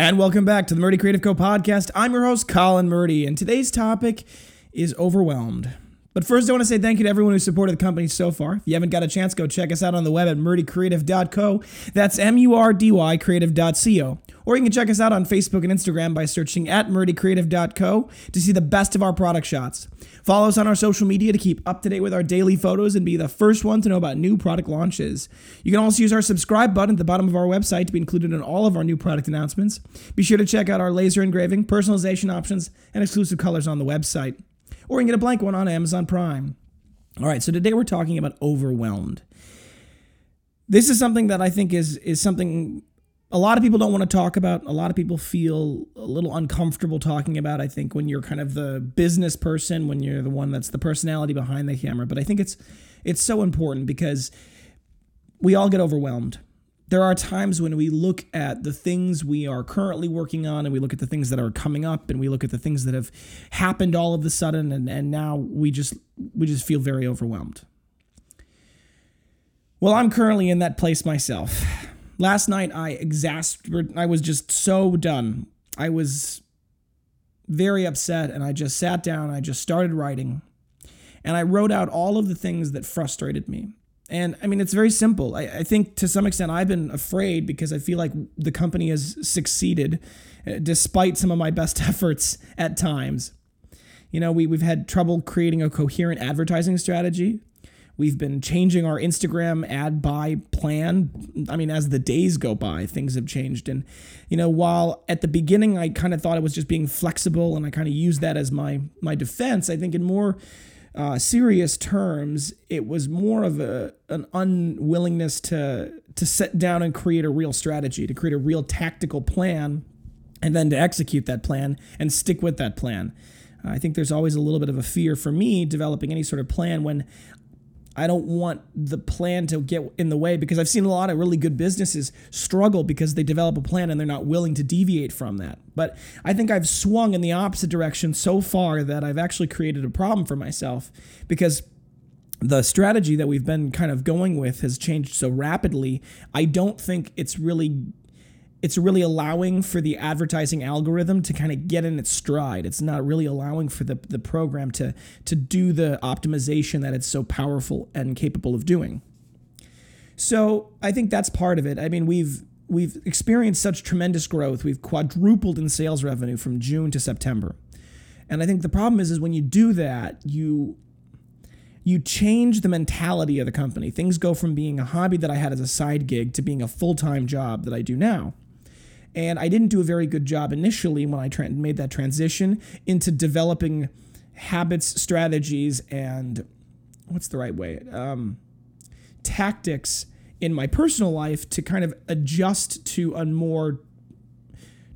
And welcome back to the Murdy Creative Co podcast. I'm your host, Colin Murdy, and today's topic is overwhelmed. But first, I want to say thank you to everyone who supported the company so far. If you haven't got a chance, go check us out on the web at murdycreative.co. That's M U R D Y creative.co. Or you can check us out on Facebook and Instagram by searching at murdycreative.co to see the best of our product shots. Follow us on our social media to keep up to date with our daily photos and be the first one to know about new product launches. You can also use our subscribe button at the bottom of our website to be included in all of our new product announcements. Be sure to check out our laser engraving, personalization options, and exclusive colors on the website or you can get a blank one on Amazon Prime. All right, so today we're talking about overwhelmed. This is something that I think is is something a lot of people don't want to talk about. A lot of people feel a little uncomfortable talking about. I think when you're kind of the business person, when you're the one that's the personality behind the camera. But I think it's it's so important because we all get overwhelmed there are times when we look at the things we are currently working on and we look at the things that are coming up and we look at the things that have happened all of a sudden and, and now we just we just feel very overwhelmed well i'm currently in that place myself last night i exasperated i was just so done i was very upset and i just sat down i just started writing and i wrote out all of the things that frustrated me and I mean, it's very simple. I, I, think to some extent I've been afraid because I feel like the company has succeeded uh, despite some of my best efforts at times. You know, we, we've had trouble creating a coherent advertising strategy. We've been changing our Instagram ad buy plan. I mean, as the days go by, things have changed. And, you know, while at the beginning I kind of thought it was just being flexible and I kind of used that as my my defense, I think in more uh, serious terms, it was more of a an unwillingness to to sit down and create a real strategy, to create a real tactical plan, and then to execute that plan and stick with that plan. I think there's always a little bit of a fear for me developing any sort of plan when I don't want the plan to get in the way because I've seen a lot of really good businesses struggle because they develop a plan and they're not willing to deviate from that. But I think I've swung in the opposite direction so far that I've actually created a problem for myself because the strategy that we've been kind of going with has changed so rapidly. I don't think it's really it's really allowing for the advertising algorithm to kind of get in its stride. It's not really allowing for the, the program to, to do the optimization that it's so powerful and capable of doing. So I think that's part of it. I mean, we've we've experienced such tremendous growth. We've quadrupled in sales revenue from June to September. And I think the problem is is when you do that, you you change the mentality of the company. Things go from being a hobby that I had as a side gig to being a full-time job that I do now. And I didn't do a very good job initially when I tra- made that transition into developing habits, strategies, and what's the right way? Um, tactics in my personal life to kind of adjust to a more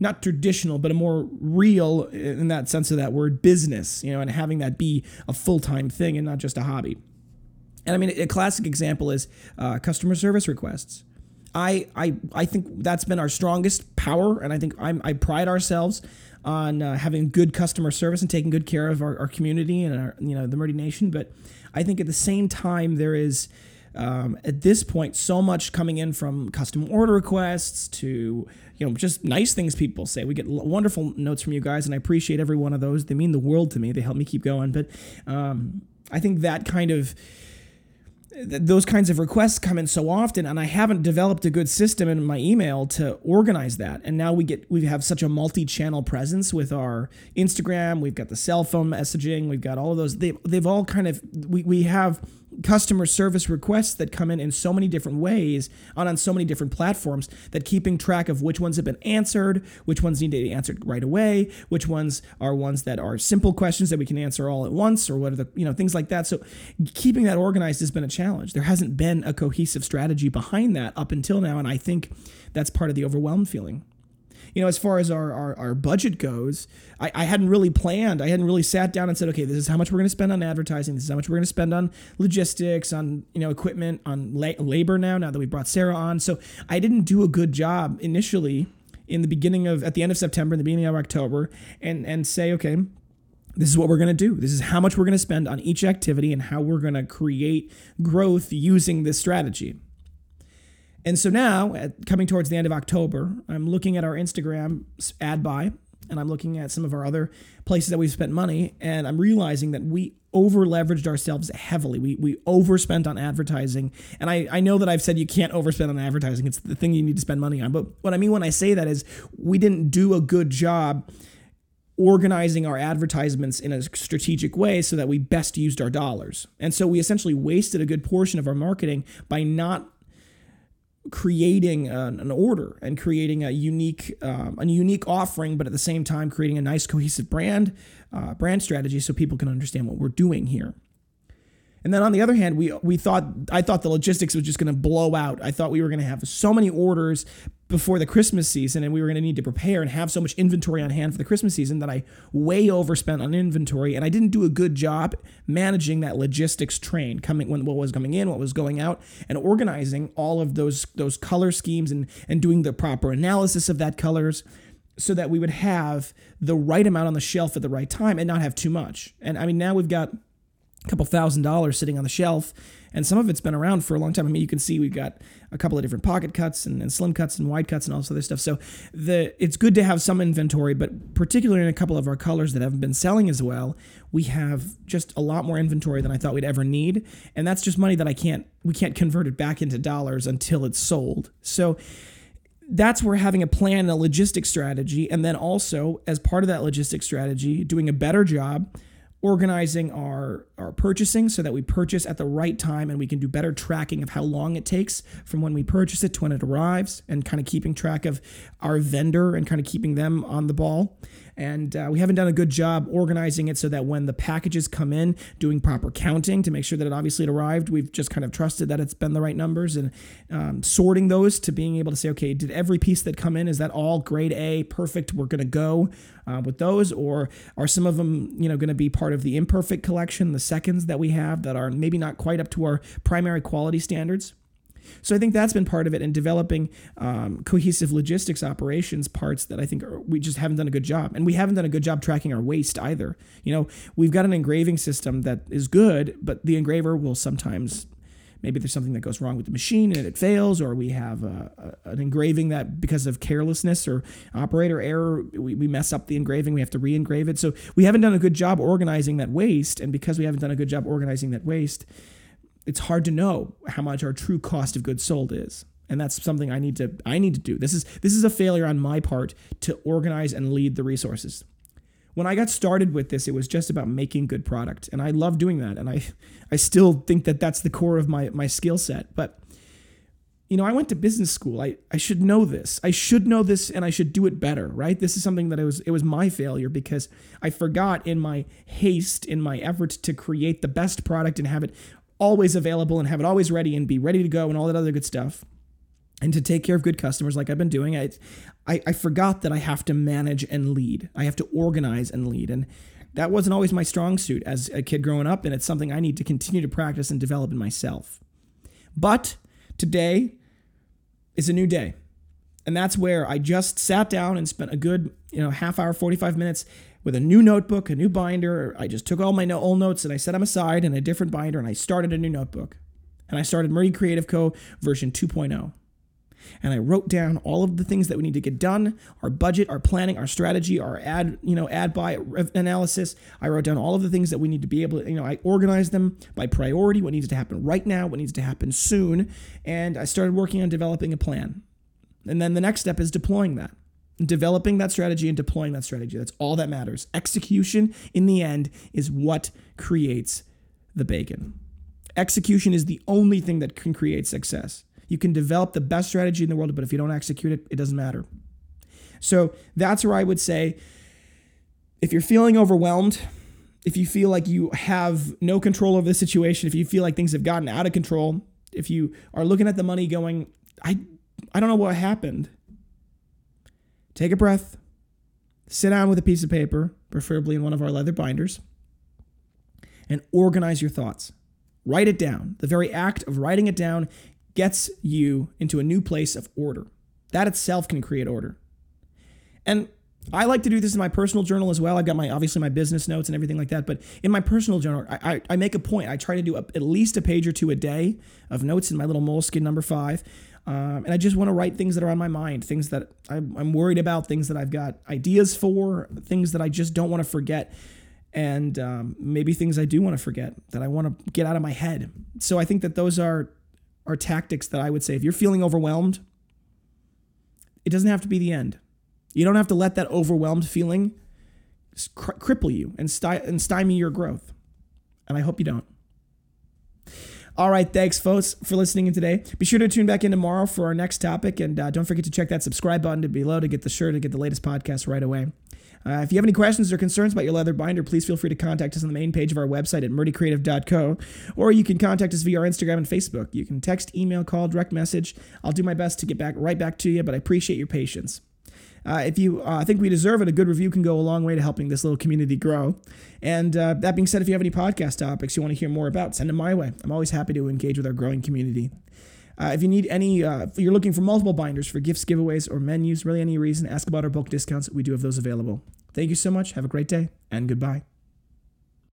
not traditional, but a more real, in that sense of that word, business, you know, and having that be a full time thing and not just a hobby. And I mean, a classic example is uh, customer service requests. I, I, I think that's been our strongest power, and I think I'm, I pride ourselves on uh, having good customer service and taking good care of our, our community and our, you know the Murdy Nation. But I think at the same time there is um, at this point so much coming in from custom order requests to you know just nice things people say. We get wonderful notes from you guys, and I appreciate every one of those. They mean the world to me. They help me keep going. But um, I think that kind of those kinds of requests come in so often and i haven't developed a good system in my email to organize that. And now we get we have such a multi-channel presence with our instagram we've got the cell phone messaging we've got all of those. They, they've all kind of we, we have customer service requests that come in in so many different ways on, on so many different platforms that keeping track of which ones have been answered, which ones need to be answered right away, which ones are ones that are simple questions that we can answer all at once, or what are the, you know, things like that. So keeping that organized has been a challenge. There hasn't been a cohesive strategy behind that up until now. And I think that's part of the overwhelmed feeling you know, as far as our, our, our budget goes, I, I hadn't really planned. I hadn't really sat down and said, okay, this is how much we're going to spend on advertising. This is how much we're going to spend on logistics, on, you know, equipment, on la- labor now, now that we brought Sarah on. So I didn't do a good job initially in the beginning of, at the end of September, in the beginning of October, and, and say, okay, this is what we're going to do. This is how much we're going to spend on each activity and how we're going to create growth using this strategy. And so now, at, coming towards the end of October, I'm looking at our Instagram ad buy and I'm looking at some of our other places that we've spent money, and I'm realizing that we over leveraged ourselves heavily. We, we overspent on advertising. And I, I know that I've said you can't overspend on advertising, it's the thing you need to spend money on. But what I mean when I say that is we didn't do a good job organizing our advertisements in a strategic way so that we best used our dollars. And so we essentially wasted a good portion of our marketing by not creating an, an order and creating a unique um, a unique offering, but at the same time creating a nice cohesive brand uh, brand strategy so people can understand what we're doing here. And then on the other hand, we we thought I thought the logistics was just going to blow out. I thought we were going to have so many orders before the Christmas season, and we were going to need to prepare and have so much inventory on hand for the Christmas season that I way overspent on inventory, and I didn't do a good job managing that logistics train coming when what was coming in, what was going out, and organizing all of those those color schemes and and doing the proper analysis of that colors so that we would have the right amount on the shelf at the right time and not have too much. And I mean, now we've got couple thousand dollars sitting on the shelf and some of it's been around for a long time. I mean you can see we've got a couple of different pocket cuts and, and, slim cuts and wide cuts and all this other stuff. So the it's good to have some inventory but particularly in a couple of our colors that haven't been selling as well we have just a lot more inventory than i thought we'd ever need. And that's just money that i can't we can't convert it back into dollars until it's sold. So that's where having a plan and a logistic strategy and then also as part of that logistic strategy doing a better job organizing our, our purchasing so that we purchase at the right time and we can do better tracking of how long it takes from when we purchase it to when it arrives and kind of keeping track of our vendor and kind of keeping them on the ball. And uh, we haven't done a good job organizing it so that when the packages come in, doing proper counting to make sure that it obviously it arrived, we've just kind of trusted that it's been the right numbers and um, sorting those to being able to say, okay, did every piece that come in, is that all grade A, perfect, we're going to go uh, with those? Or are some of them, you know, going to be part of the imperfect collection, the seconds that we have that are maybe not quite up to our primary quality standards? So I think that's been part of it in developing um, cohesive logistics operations parts that I think are, we just haven't done a good job. And we haven't done a good job tracking our waste either. You know, we've got an engraving system that is good, but the engraver will sometimes maybe there's something that goes wrong with the machine and it fails, or we have a, a, an engraving that because of carelessness or operator error, we, we mess up the engraving, we have to re engrave it. So we haven't done a good job organizing that waste. And because we haven't done a good job organizing that waste, it's hard to know how much our true cost of goods sold is. And that's something i need to i need to do. This is this is a failure on my part to organize and lead the resources. When i got started with this it was just about making good product and i love doing that and i i still think that that's the core of my my skill set. But you know i went to business school. I i should know this. I should know this and i should do it better right? This is something that it was it was my failure because i forgot in my haste in my effort to create the best product and have it always available and have it always ready and be ready to go and all that other good stuff and to take care of good customers like I've been doing, I, I, I, forgot that I have to manage and lead. I have to organize and lead. And that wasn't always my strong suit as a kid growing up. And it's something I need to continue to practice and develop in myself. But today is a new day. And that's where I just sat down and spent a good, you know, half hour, 45 minutes with a new notebook, a new binder. I just took all my old notes and I set them aside in a different binder and I started a new notebook. And I started Murdy Creative Co. version 2.0. And I wrote down all of the things that we need to get done, our budget, our planning, our strategy, our ad, you know, ad buy analysis. I wrote down all of the things that we need to be able to, you know, I organized them by priority, what needs to happen right now, what needs to happen soon, and I started working on developing a plan. And then the next step is deploying that developing that strategy and deploying that strategy. That's all that matters. Execution, in the end, is what creates the bacon. Execution is the only thing that can create success. You can develop the best strategy in the world, but if you don't execute it, it doesn't matter. So that's where I would say if you're feeling overwhelmed, if you feel like you have no control over the situation, if you feel like things have gotten out of control, if you are looking at the money going, I, I don't know what happened Take a breath, sit down with a piece of paper, preferably in one of our leather binders, and organize your thoughts. Write it down. The very act of writing it down gets you into a new place of order. That itself can create order. And I like to do this in my personal journal as well. I've got my obviously my business notes and everything like that. But in my personal journal, I, I, I make a point. I try to do a, at least a page or two a day of notes in my little Moleskine number five Um, and I just want to write things that are on my mind, things that I'm, worried about, things that I've got ideas for, things that I just don't want to forget, and um, maybe things I do want to forget that I want to get out of my head. So I think that those are are tactics that I would say if you're feeling overwhelmed, it doesn't have to be the end. You don't have to let that overwhelmed feeling cripple you and, sty- and stymie your growth. And I hope you don't. All right, thanks, folks, for listening in today. Be sure to tune back in tomorrow for our next topic, and uh, don't forget to check that subscribe button below to get the shirt to get the latest podcast right away. Uh, if you have any questions or concerns about your leather binder, please feel free to contact us on the main page of our website at murdycreative.co, or you can contact us via our Instagram and Facebook. You can text, email, call, direct message. I'll do my best to get back right back to you, but I appreciate your patience. Uh, if you uh, think we deserve it, a good review can go a long way to helping this little community grow. And uh, that being said, if you have any podcast topics you want to hear more about, send them my way. I'm always happy to engage with our growing community. Uh, if you need any, uh, you're looking for multiple binders for gifts, giveaways, or menus, really any reason, ask about our bulk discounts. We do have those available. Thank you so much. Have a great day, and goodbye.